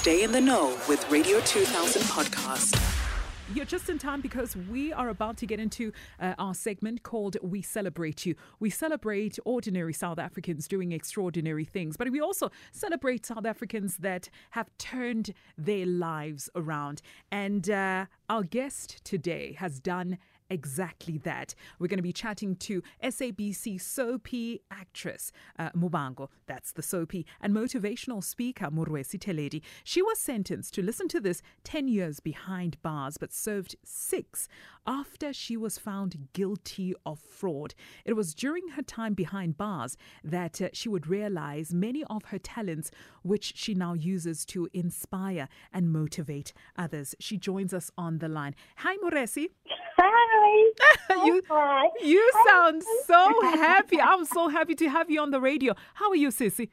Stay in the know with Radio 2000 podcast. You're just in time because we are about to get into uh, our segment called We Celebrate You. We celebrate ordinary South Africans doing extraordinary things, but we also celebrate South Africans that have turned their lives around. And uh, our guest today has done exactly that. We're going to be chatting to SABC Soapy actress uh, Muvhango, that's the Soapy, and motivational speaker Morwesi Theledi. She was sentenced to listen to this 10 years behind bars, but served six after she was found guilty of fraud. It was during her time behind bars that uh, she would realize many of her talents, which she now uses to inspire and motivate others. She joins us on the line. Hi, Morwesi. Hi. you, Hi. you sound so happy. I'm so happy to have you on the radio. How are you, Sissy?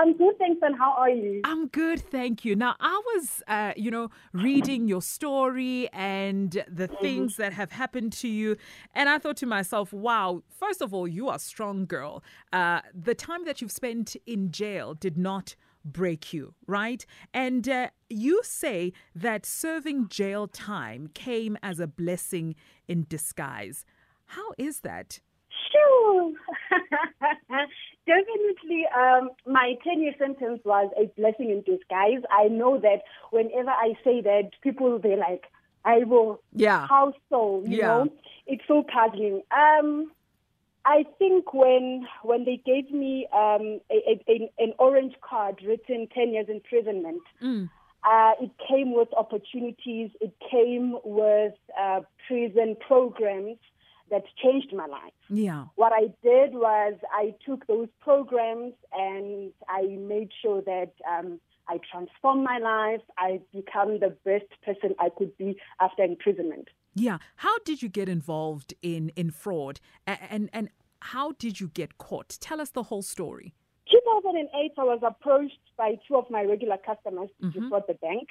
I'm good, thanks. And how are you? I'm good, thank you. Now, I was, uh, you know, reading your story and the Mm-hmm. things that have happened to you, and I thought to myself, wow, first of all, you are a strong girl. Uh, the time that you've spent in jail did not break you, right? And uh, you say that serving jail time came as a blessing in disguise. How is that? Sure. Definitely, um, my 10 year sentence was a blessing in disguise. I know that whenever I say that, people, they're like, I will. Yeah. How so? You Yeah. know, it's so puzzling. Um, I think when when they gave me um, a, a, an orange card written 10 years imprisonment, uh, it came with opportunities. It came with uh, prison programs that changed my life. Yeah. What I did was I took those programs and I made sure that um, I transformed my life. I become the best person I could be after imprisonment. Yeah. How did you get involved in in fraud, and and how did you get caught? Tell us the whole story. 2008, I was approached by two of my regular customers to defraud the bank.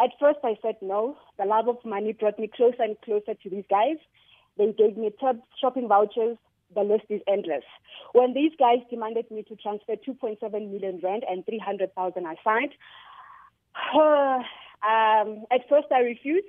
At first, I said no. The love of money brought me closer and closer to these guys. They gave me top shopping vouchers. The list is endless. When these guys demanded me to transfer 2.7 million rand and 300,000 aside, um, at first I refused.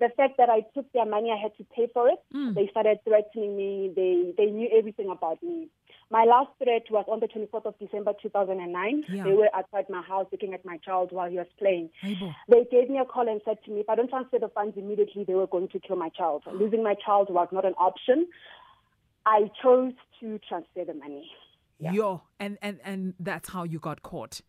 The fact that I took their money, I had to pay for it. They started threatening me. They they knew everything about me. My last threat was on the 24th of December 2009. Yeah. They were outside my house looking at my child while he was playing. Aibo. They gave me a call and said to me, if I don't transfer the funds immediately, they were going to kill my child. Losing my child was not an option. I chose to transfer the money. Yo, and and and that's how you got caught.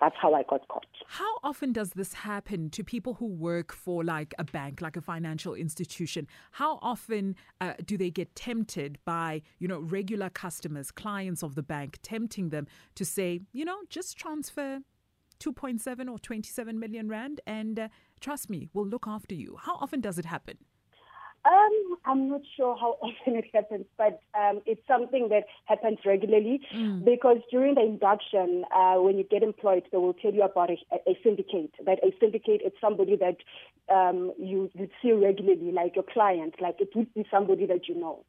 That's how I got caught. How often does this happen to people who work for like a bank, like a financial institution? How often uh, do they get tempted by, you know, regular customers, clients of the bank, tempting them to say, you know, just transfer 2.7 or 27 million rand and uh, trust me, we'll look after you. How often does it happen? Um, I'm not sure how often it happens, but um, it's something that happens regularly because during the induction, uh, when you get employed, they will tell you about a, a syndicate. That a syndicate is somebody that um, you you see regularly, like your client, like it would be somebody that you know.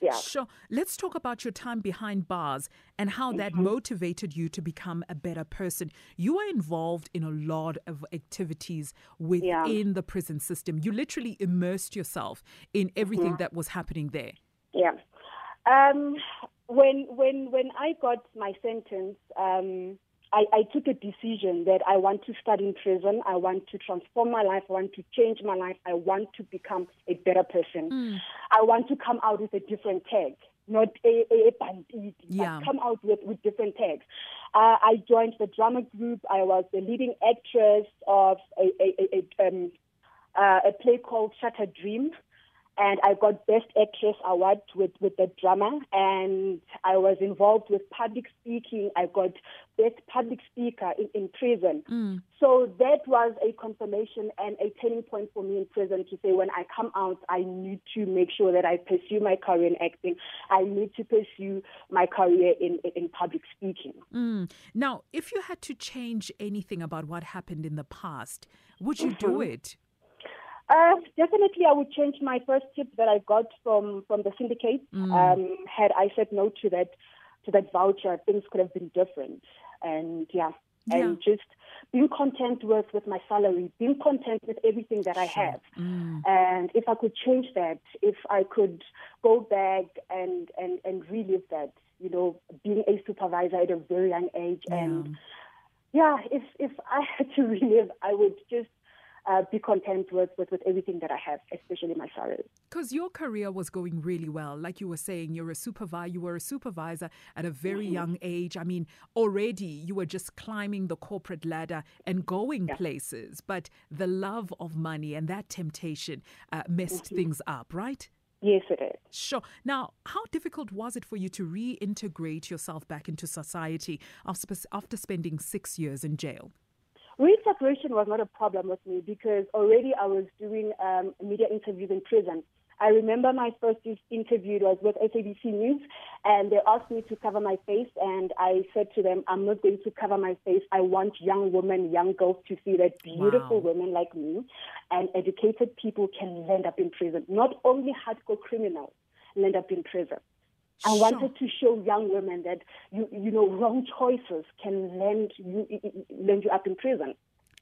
Yeah. Sure. Let's talk about your time behind bars and how that motivated you to become a better person. You were involved in a lot of activities within the prison system. You literally immersed yourself in everything that was happening there. Yeah. Um, when when when I got my sentence, um, I, I took a decision that I want to start in prison. I want to transform my life. I want to change my life. I want to become a better person. I want to come out with a different tag, not a, a, a bandit, Yeah. but come out with, with different tags. Uh, I joined the drama group. I was the leading actress of a, a, a, a, um, uh, a play called Shattered Dream and I got Best Actress award with, with the drama, and I was involved with public speaking. I got Best Public Speaker in, in prison. So that was a confirmation and a turning point for me in prison to say when I come out, I need to make sure that I pursue my career in acting. I need to pursue my career in, in, public speaking. Mm. Now, if you had to change anything about what happened in the past, would you do it? Uh, definitely, I would change my first tip that I got from from the syndicate. Um, had I said no to that to that voucher, things could have been different. And yeah, and just being content with, with my salary, being content with everything that I have. Mm. And if I could change that, if I could go back and, and, and relive that, you know, being a supervisor at a very young age. Yeah. And yeah, if, if I had to relive, I would just uh, be content with, with, with everything that I have, especially my salary. Because your career was going really well. Like you were saying, you're a supervisor, you were a supervisor at a very Mm-hmm. young age. I mean, already you were just climbing the corporate ladder and going Yeah. places. But the love of money and that temptation uh, messed Mm-hmm. things up, right? Yes, it is. Sure. Now, how difficult was it for you to reintegrate yourself back into society after, after spending six years in jail? Reintegration was not a problem with me because already I was doing um, media interviews in prison. I remember my first interview was with SABC News, and they asked me to cover my face, and I said to them, "I'm not going to cover my face. I want young women, young girls to see that beautiful Wow. women like me and educated people can land up in prison. Not only hardcore criminals land up in prison. I Sure. wanted to show young women that you you know wrong choices can land you land you up in prison.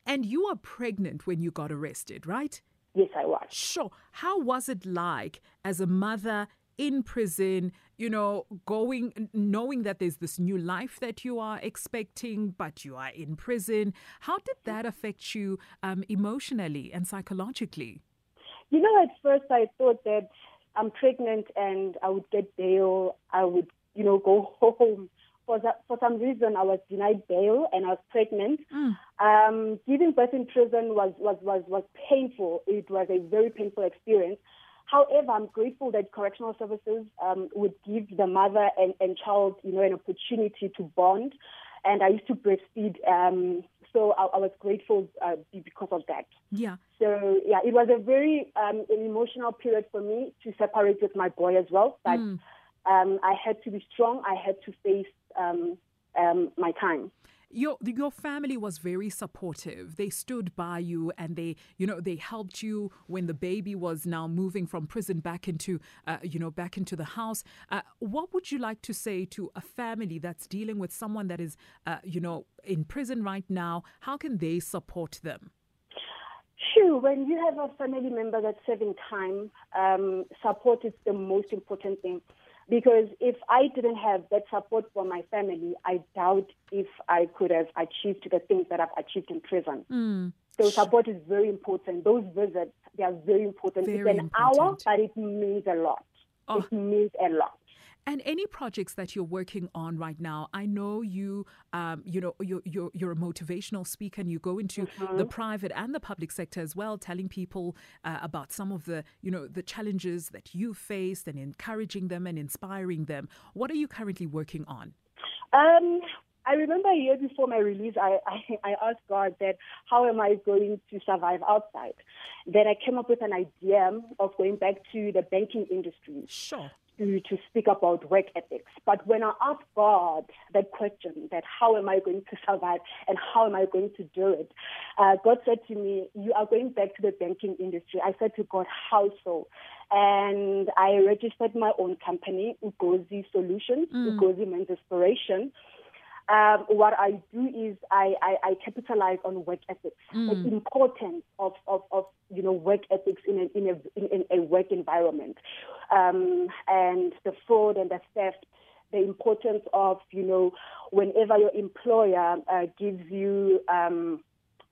And you were pregnant when you got arrested, right? Yes, I was. Sure. How was it like as a mother in prison, you know, going, knowing that there's this new life that you are expecting, but you are in prison? How did that affect you um, emotionally and psychologically? You know, at first I thought that I'm pregnant and I would get bail. I would, you know, go home. For, that, for some reason, I was denied bail and I was pregnant. Um, giving birth in prison was, was, was, was painful. It was a very painful experience. However, I'm grateful that correctional services um, would give the mother and, and child, you know, an opportunity to bond. And I used to breastfeed, um, so I, I was grateful uh, because of that. Yeah. So yeah, it was a very um, an emotional period for me to separate with my boy as well. But Mm. um, I had to be strong. I had to face um, um, my time. Your your family was very supportive. They stood by you, and they you know they helped you when the baby was now moving from prison back into uh, you know back into the house. Uh, what would you like to say to a family that's dealing with someone that is uh, you know in prison right now? How can they support them? Sure, when you have a family member that's serving time, um, support is the most important thing. Because if I didn't have that support from my family, I doubt if I could have achieved the things that I've achieved in prison. Hmm. So support is very important. Those visits, they are very important. Very it's an hour, important. but it means a lot. Oh. It means a lot. And any projects that you're working on right now, I know you, um, you know, you're, you're, you're a motivational speaker and you go into the private and the public sector as well, telling people uh, about some of the, you know, the challenges that you faced and encouraging them and inspiring them. What are you currently working on? Um, I remember a year before my release, I, I, I asked God that how am I going to survive outside? Then I came up with an idea of going back to the banking industry Sure. To, to speak about work ethics. But when I asked God that question, that how am I going to survive and how am I going to do it, uh, God said to me, you are going back to the banking industry. I said to God, how so? And I registered my own company, Ugozi Solutions, Ugozi means inspiration. Um, what I do is I, I, I capitalize on work ethics, the importance of, of, of you know work ethics in a, in a, in, in a work environment, um, and the fraud and the theft. The importance of you know whenever your employer uh, gives you um,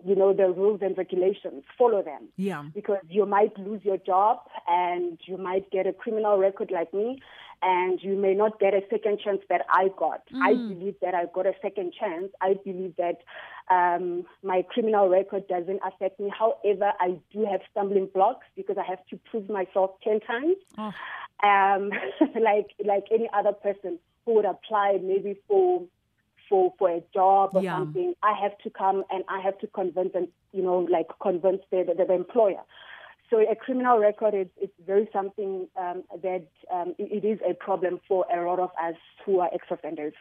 you know the rules and regulations, follow them Yeah. because you might lose your job and you might get a criminal record like me and you may not get a second chance that I got. I believe that I got a second chance. I believe that um, my criminal record doesn't affect me. However, I do have stumbling blocks because I have to prove myself 10 times. Oh. Um, like like any other person who would apply maybe for for for a job or Yeah. something, I have to come and I have to convince them, you know, like convince the, the, the employer. So a criminal record is it's very something um, that um, it, it is a problem for a lot of us who are ex-offenders.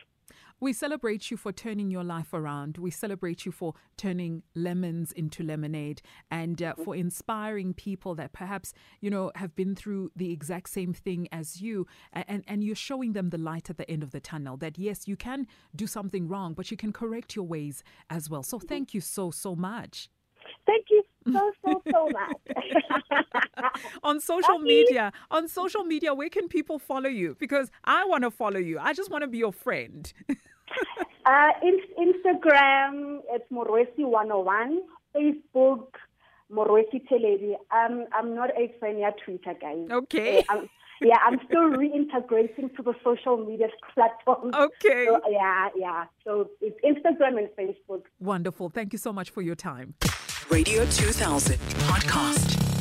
We celebrate you for turning your life around. We celebrate you for turning lemons into lemonade and uh, for inspiring people that perhaps, you know, have been through the exact same thing as you. And, and you're showing them the light at the end of the tunnel that, yes, you can do something wrong, but you can correct your ways as well. So thank you so, so much. Thank you so, so, so much. on social media, on social media, where can people follow you? Because I want to follow you. I just want to be your friend. uh, in, Instagram, it's Morwesi101. Facebook, Morwesi Theledi. Um, I'm not a fan of Twitter, guys. Okay. Uh, yeah, I'm still reintegrating to the social media platforms. Okay. So, yeah, yeah. So it's Instagram and Facebook. Wonderful. Thank you so much for your time. Radio 2000 podcast.